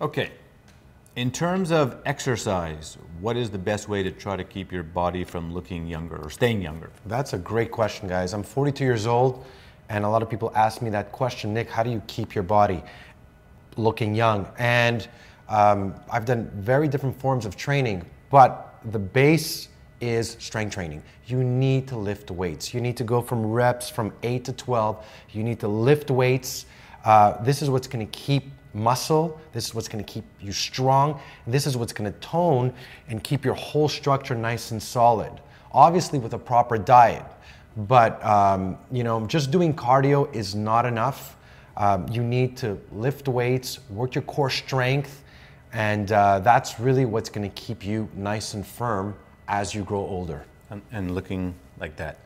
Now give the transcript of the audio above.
Okay. In terms of exercise, what is the best way to try to keep your body from looking younger or staying younger? That's a great question, guys. I'm 42 years old, and a lot of people ask me that question Nick, how do you keep your body looking young? And um, I've done very different forms of training, but the base is strength training. You need to lift weights. You need to go from reps from 8 to 12. You need to lift weights. Uh, this is what's going to keep muscle. This is what's going to keep you strong. This is what's going to tone and keep your whole structure nice and solid. Obviously, with a proper diet. But um, you know, just doing cardio is not enough. Um, you need to lift weights, work your core strength, and uh, that's really what's going to keep you nice and firm as you grow older. And, and looking like that.